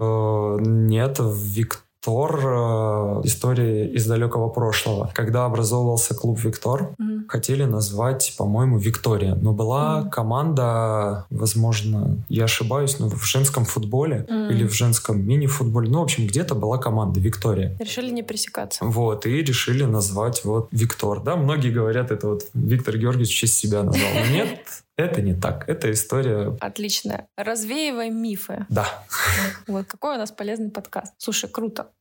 S1: Э, нет, Виктор Тор э, история из далекого прошлого. Когда образовывался клуб Виктор,
S2: mm-hmm.
S1: хотели назвать, по-моему, Виктория. Но была mm-hmm. команда, возможно, я ошибаюсь, но в женском футболе mm-hmm. или в женском мини-футболе. Ну, в общем, где-то была команда Виктория.
S2: Решили не пресекаться.
S1: Вот, и решили назвать вот Виктор. Да, многие говорят, это вот Виктор Георгиевич в честь себя назвал. Но нет, это не так. Это история...
S2: Отлично. Развеиваем мифы.
S1: Да.
S2: Вот какой у нас полезный подкаст. Слушай, круто.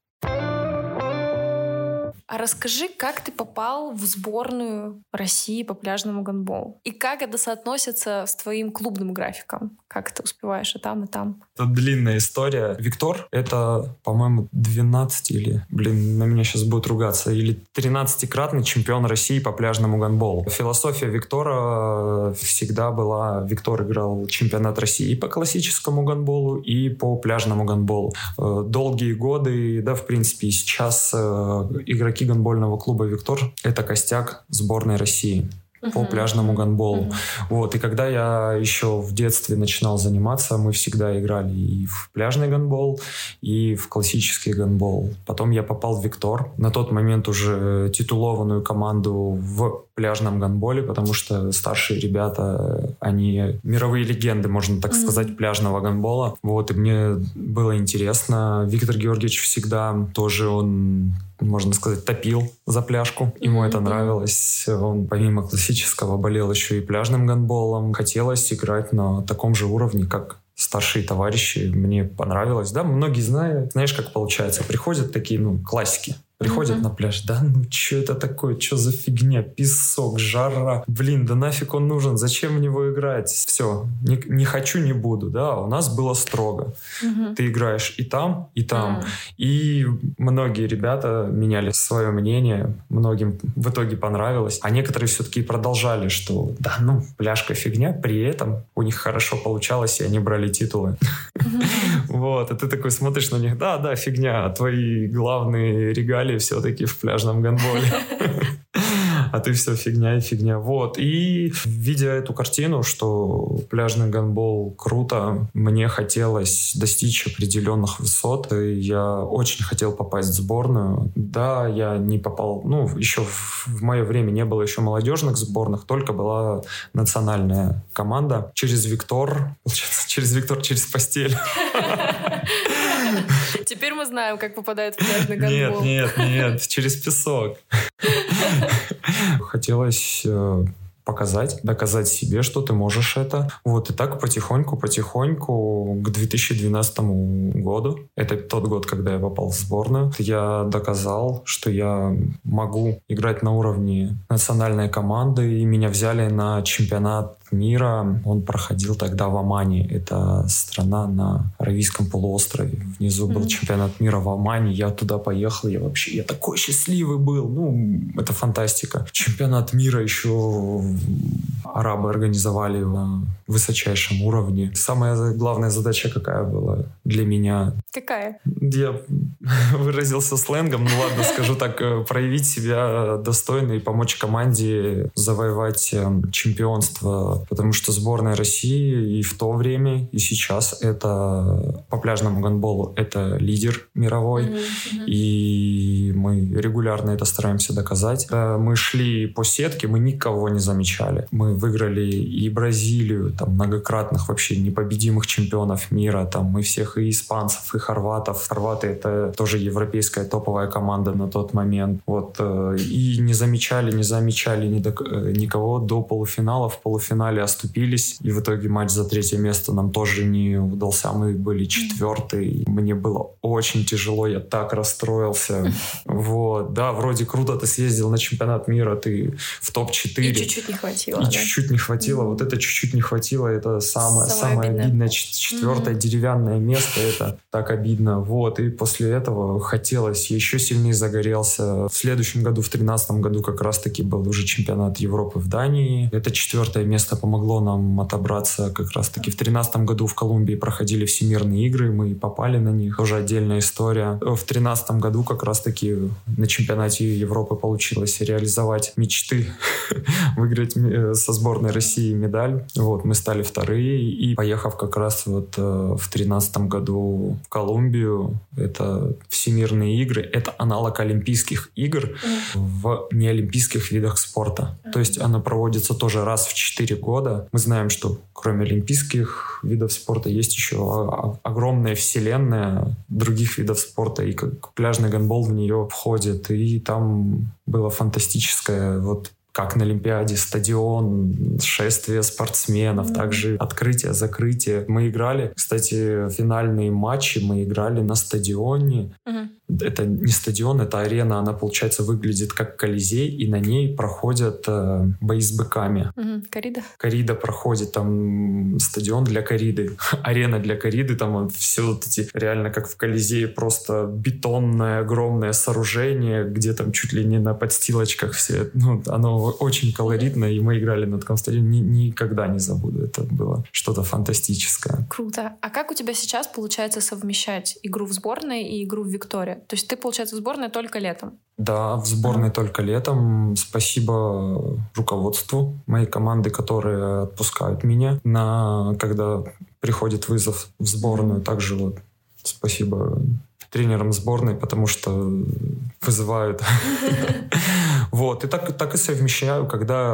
S2: А расскажи, как ты попал в сборную России по пляжному гандболу? И как это соотносится с твоим клубным графиком? Как ты успеваешь и там, и там?
S1: Это длинная история. Виктор — это, по-моему, 12 или, блин, на меня сейчас будут ругаться, или 13-кратный чемпион России по пляжному гандболу. Философия Виктора всегда была... Виктор играл чемпионат России по классическому гандболу, и по пляжному гандболу. Э, долгие годы, да, в принципе, сейчас э, игроки гандбольного клуба «Виктор» — это костяк сборной России uh-huh. по пляжному гандболу. Uh-huh. Вот, и когда я еще в детстве начинал заниматься, мы всегда играли и в пляжный гандбол, и в классический гандбол. Потом я попал в Виктор, на тот момент уже титулованную команду в пляжном гандболе, потому что старшие ребята, они мировые легенды, можно так mm-hmm. сказать, пляжного гандбола. Вот, и мне было интересно. Виктор Георгиевич всегда тоже, он можно сказать, топил за пляжку. Ему mm-hmm. это нравилось. Он помимо классического болел еще и пляжным гандболом. Хотелось играть на таком же уровне, как старшие товарищи. Мне понравилось. Да, многие знают. Знаешь, как получается? Приходят такие, ну, классики. Приходят mm-hmm. на пляж, да ну что это такое, что за фигня, песок, жара, блин, да нафиг он нужен, зачем в него играть? Все, не, не хочу, не буду, да, у нас было строго.
S2: Mm-hmm.
S1: Ты играешь и там, и там. Mm-hmm. И многие ребята меняли свое мнение, многим в итоге понравилось, а некоторые все-таки продолжали, что да ну, пляжка фигня, при этом у них хорошо получалось, и они брали титулы. Mm-hmm. [LAUGHS] Вот, и ты такой смотришь на них, да, да, фигня, а твои главные регалии играли все-таки в пляжном гандболе. [LAUGHS] А ты все фигня и фигня. Вот. И видя эту картину, что пляжный гандбол круто, мне хотелось достичь определенных высот. И я очень хотел попасть в сборную. Да, я не попал, ну, еще в, в мое время не было еще молодежных сборных, только была национальная команда. Через Виктор, получается, через Виктор, через постель. [LAUGHS]
S2: Теперь мы знаем, как попадает в пляжный гандбол.
S1: Нет, нет, нет, через песок. Хотелось э, показать, доказать себе, что ты можешь это. Вот и так потихоньку-потихоньку к 2012 году, это тот год, когда я попал в сборную, я доказал, что я могу играть на уровне национальной команды, и меня взяли на чемпионат мира. Он проходил тогда в Омане. Это страна на Аравийском полуострове. Внизу mm-hmm. был чемпионат мира в Омане. Я туда поехал. Я вообще, я такой счастливый был. Ну, это фантастика. Чемпионат мира еще арабы организовали на высочайшем уровне. Самая главная задача какая была для меня?
S2: Какая?
S1: Я [LAUGHS] выразился сленгом, ну ладно, скажу так, э, проявить себя достойно и помочь команде завоевать эм, чемпионство, потому что сборная России и в то время, и сейчас это по пляжному гандболу это лидер мировой, mm-hmm. и мы регулярно это стараемся доказать. Мы шли по сетке, мы никого не замечали. Мы выиграли и Бразилию, там многократных вообще непобедимых чемпионов мира, там мы всех и испанцев, и хорватов. Хорваты это тоже европейская топовая команда на тот момент. Вот э, и не замечали, не замечали ни до, э, никого до полуфинала. В полуфинале оступились, и в итоге матч за третье место нам тоже не удался. Мы были четвертые. Мне было очень тяжело, я так расстроился. Вот, да, вроде круто ты съездил на чемпионат мира, ты в топ-4. И
S2: чуть-чуть не хватило.
S1: И да? Чуть-чуть не хватило. Вот это чуть-чуть не хватило, это самое, самое, обидное. обидное. Четвертое mm. деревянное место, это так обидно. Вот, и после этого хотелось, еще сильнее загорелся. В следующем году, в тринадцатом году как раз-таки был уже чемпионат Европы в Дании. Это четвертое место помогло нам отобраться как раз-таки. В тринадцатом году в Колумбии проходили всемирные игры, мы попали на них. Тоже отдельная история. В тринадцатом году как раз-таки на чемпионате Европы получилось реализовать мечты, [LAUGHS] выиграть э, со сборной России медаль. Вот, мы стали вторые, и поехав как раз вот э, в тринадцатом году в Колумбию, это всемирные игры, это аналог Олимпийских игр в неолимпийских видах спорта. То есть она проводится тоже раз в четыре года. Мы знаем, что кроме олимпийских видов спорта есть еще огромная вселенная других видов спорта, и как пляжный гандбол в нее входит. И там было фантастическое вот как на Олимпиаде, стадион, шествие спортсменов, mm-hmm. также открытие, закрытие. Мы играли, кстати, финальные матчи мы играли на стадионе. Mm-hmm это не стадион, это арена, она, получается, выглядит как Колизей, и на ней проходят э, бои с быками.
S2: Корида?
S1: Корида проходит, там стадион для кориды, [LAUGHS] арена для кориды, там все вот эти, реально как в Колизее, просто бетонное огромное сооружение, где там чуть ли не на подстилочках все, ну, оно очень колоритно, и мы играли на таком стадионе, Ни, никогда не забуду, это было что-то фантастическое.
S2: Круто. А как у тебя сейчас получается совмещать игру в сборной и игру в Виктории? То есть ты, получается, в сборной только летом?
S1: Да, в сборной а. только летом. Спасибо руководству моей команды, которые отпускают меня, на когда приходит вызов в сборную. Также вот спасибо тренером сборной, потому что вызывают. [LAUGHS] Вот, и так, так и совмещаю, когда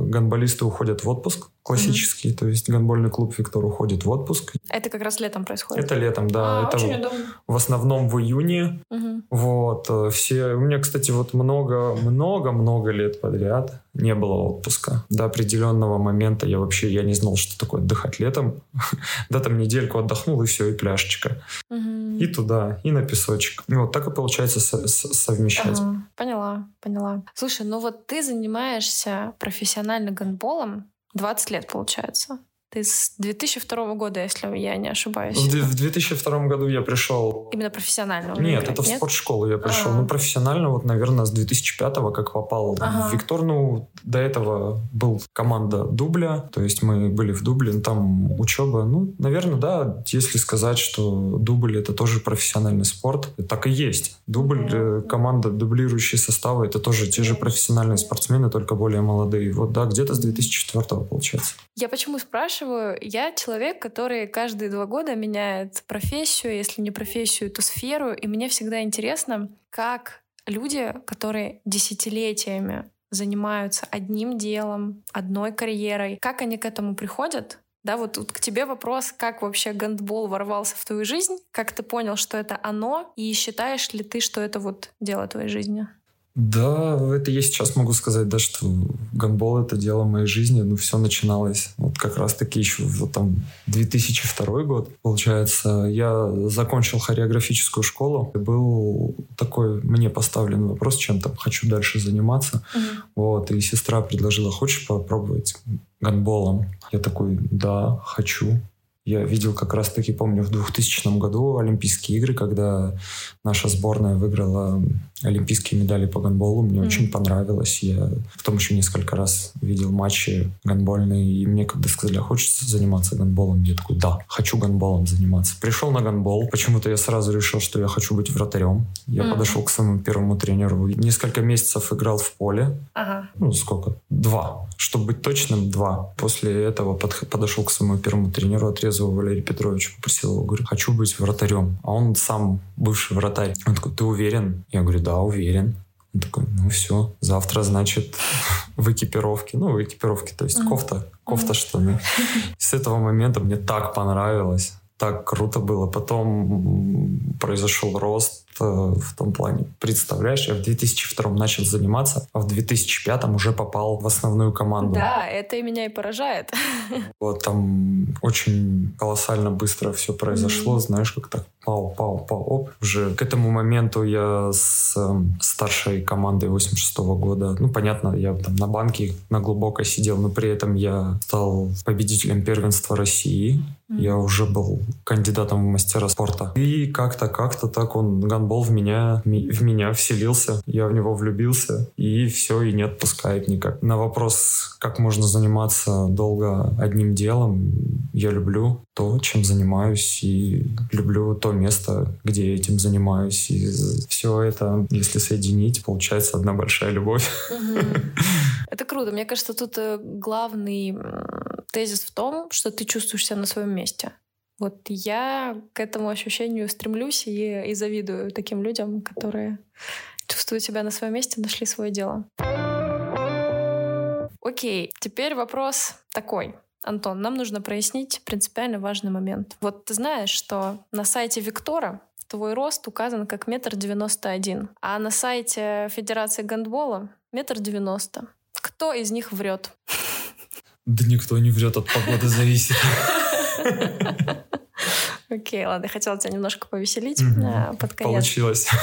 S1: гонболисты уходят в отпуск классический, то есть гонбольный клуб Виктор уходит в отпуск.
S2: Это как раз летом происходит?
S1: Это летом, да.
S2: А,
S1: это
S2: очень удобно.
S1: В основном в июне. Вот, э, все, у меня, кстати, вот много, много, много лет подряд не было отпуска. До определенного момента я вообще, я не знал, что такое отдыхать летом. [LAUGHS] да, там недельку отдохнул, и все, и пляжечка. И туда, и на песочек. Вот так и получается совмещать. Ага,
S2: поняла, поняла. Слушай, ну вот ты занимаешься профессионально гандболом 20 лет, получается. Ты с 2002 года, если я не ошибаюсь.
S1: В 2002 году я пришел...
S2: Именно профессионально?
S1: Нет, это в спортшколу я пришел. А-а-а. Ну, профессионально вот, наверное, с 2005 как попал ага. в Виктор. Ну, до этого был команда дубля, то есть мы были в дубле, ну, там учеба. Ну, наверное, да, если сказать, что дубль это тоже профессиональный спорт, так и есть. Дубль, mm команда, дублирующие составы, это тоже те же профессиональные спортсмены, только более молодые. Вот, да, где-то с 2004 получается.
S2: Я почему спрашиваю? Я человек, который каждые два года меняет профессию, если не профессию, то сферу, и мне всегда интересно, как люди, которые десятилетиями занимаются одним делом, одной карьерой, как они к этому приходят, да, вот тут к тебе вопрос, как вообще гандбол ворвался в твою жизнь, как ты понял, что это оно, и считаешь ли ты, что это вот дело твоей жизни?
S1: Да, это я сейчас могу сказать, да, что гандбол — это дело моей жизни. Ну, все начиналось вот как раз-таки еще вот там 2002 год, получается. Я закончил хореографическую школу. Был такой, мне поставлен вопрос, чем там хочу дальше заниматься. Mm-hmm. Вот, и сестра предложила, хочешь попробовать гандболом? Я такой, да, хочу. Я видел как раз-таки, помню, в 2000 году Олимпийские игры, когда наша сборная выиграла олимпийские медали по гандболу. Мне mm-hmm. очень понравилось. Я потом еще несколько раз видел матчи гандбольные, и мне когда сказали, а хочется заниматься гандболом, я такой, да, хочу гандболом заниматься. Пришел на гандбол. Почему-то я сразу решил, что я хочу быть вратарем. Я mm-hmm. подошел к своему первому тренеру. Несколько месяцев играл в поле. Ага. Ну, сколько? Два. Чтобы быть точным, два. После этого под, подошел к своему первому тренеру, отрезал Валерий Петрович, попросил его, говорю, хочу быть вратарем. А он сам бывший вратарь. Он такой, ты уверен? Я говорю, да, уверен. Он такой, ну все, завтра, значит, [LAUGHS] в экипировке. Ну, в экипировке, то есть mm-hmm. кофта, кофта, штаны. [LAUGHS] С этого момента мне так понравилось так круто было. Потом произошел рост в том плане. Представляешь, я в 2002 начал заниматься, а в 2005 уже попал в основную команду.
S2: Да, это и меня и поражает. [LAUGHS]
S1: Вот там очень колоссально быстро все произошло, mm-hmm. знаешь, как так пау, пау, пау, оп. Уже к этому моменту я с э, старшей командой 86 -го года, ну, понятно, я там на банке на глубоко сидел, но при этом я стал победителем первенства России. Mm-hmm. Я уже был кандидатом в мастера спорта. И как-то, как-то так он, гандбол в меня, в меня вселился. Я в него влюбился. И все, и не отпускает никак. На вопрос, как можно заниматься долго одним делом, я люблю то, чем занимаюсь, и люблю то место, где этим занимаюсь. И все это, если соединить, получается одна большая любовь.
S2: Это круто. Мне кажется, тут э, главный тезис в том, что ты чувствуешь себя на своем месте. Вот я к этому ощущению стремлюсь и, и завидую таким людям, которые чувствуют себя на своем месте, нашли свое дело. Окей, теперь вопрос такой. Антон, нам нужно прояснить принципиально важный момент. Вот ты знаешь, что на сайте Виктора твой рост указан как метр девяносто один, а на сайте Федерации гандбола метр девяносто. Кто из них врет?
S1: Да никто не врет, от погоды зависит. [LAUGHS] [LAUGHS]
S2: Окей, ладно, я хотела тебя немножко повеселить угу. под конец.
S1: Получилось. [LAUGHS]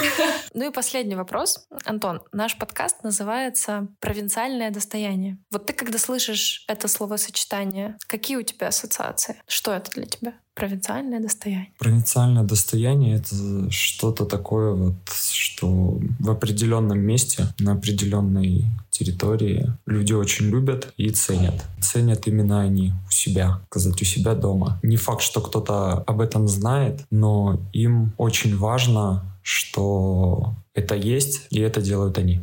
S2: Ну и последний вопрос. Антон, наш подкаст называется «Провинциальное достояние». Вот ты, когда слышишь это словосочетание, какие у тебя ассоциации? Что это для тебя? Провинциальное достояние.
S1: Провинциальное достояние — это что-то такое вот, что в определенном месте, на определенной территории люди очень любят и ценят. Ценят именно они себя, сказать, у себя дома. Не факт, что кто-то об этом знает, но им очень важно, что это есть, и это делают они.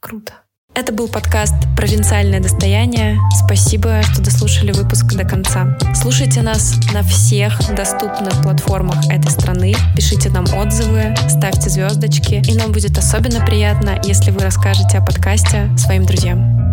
S2: Круто. Это был подкаст «Провинциальное достояние». Спасибо, что дослушали выпуск до конца. Слушайте нас на всех доступных платформах этой страны. Пишите нам отзывы, ставьте звездочки. И нам будет особенно приятно, если вы расскажете о подкасте своим друзьям.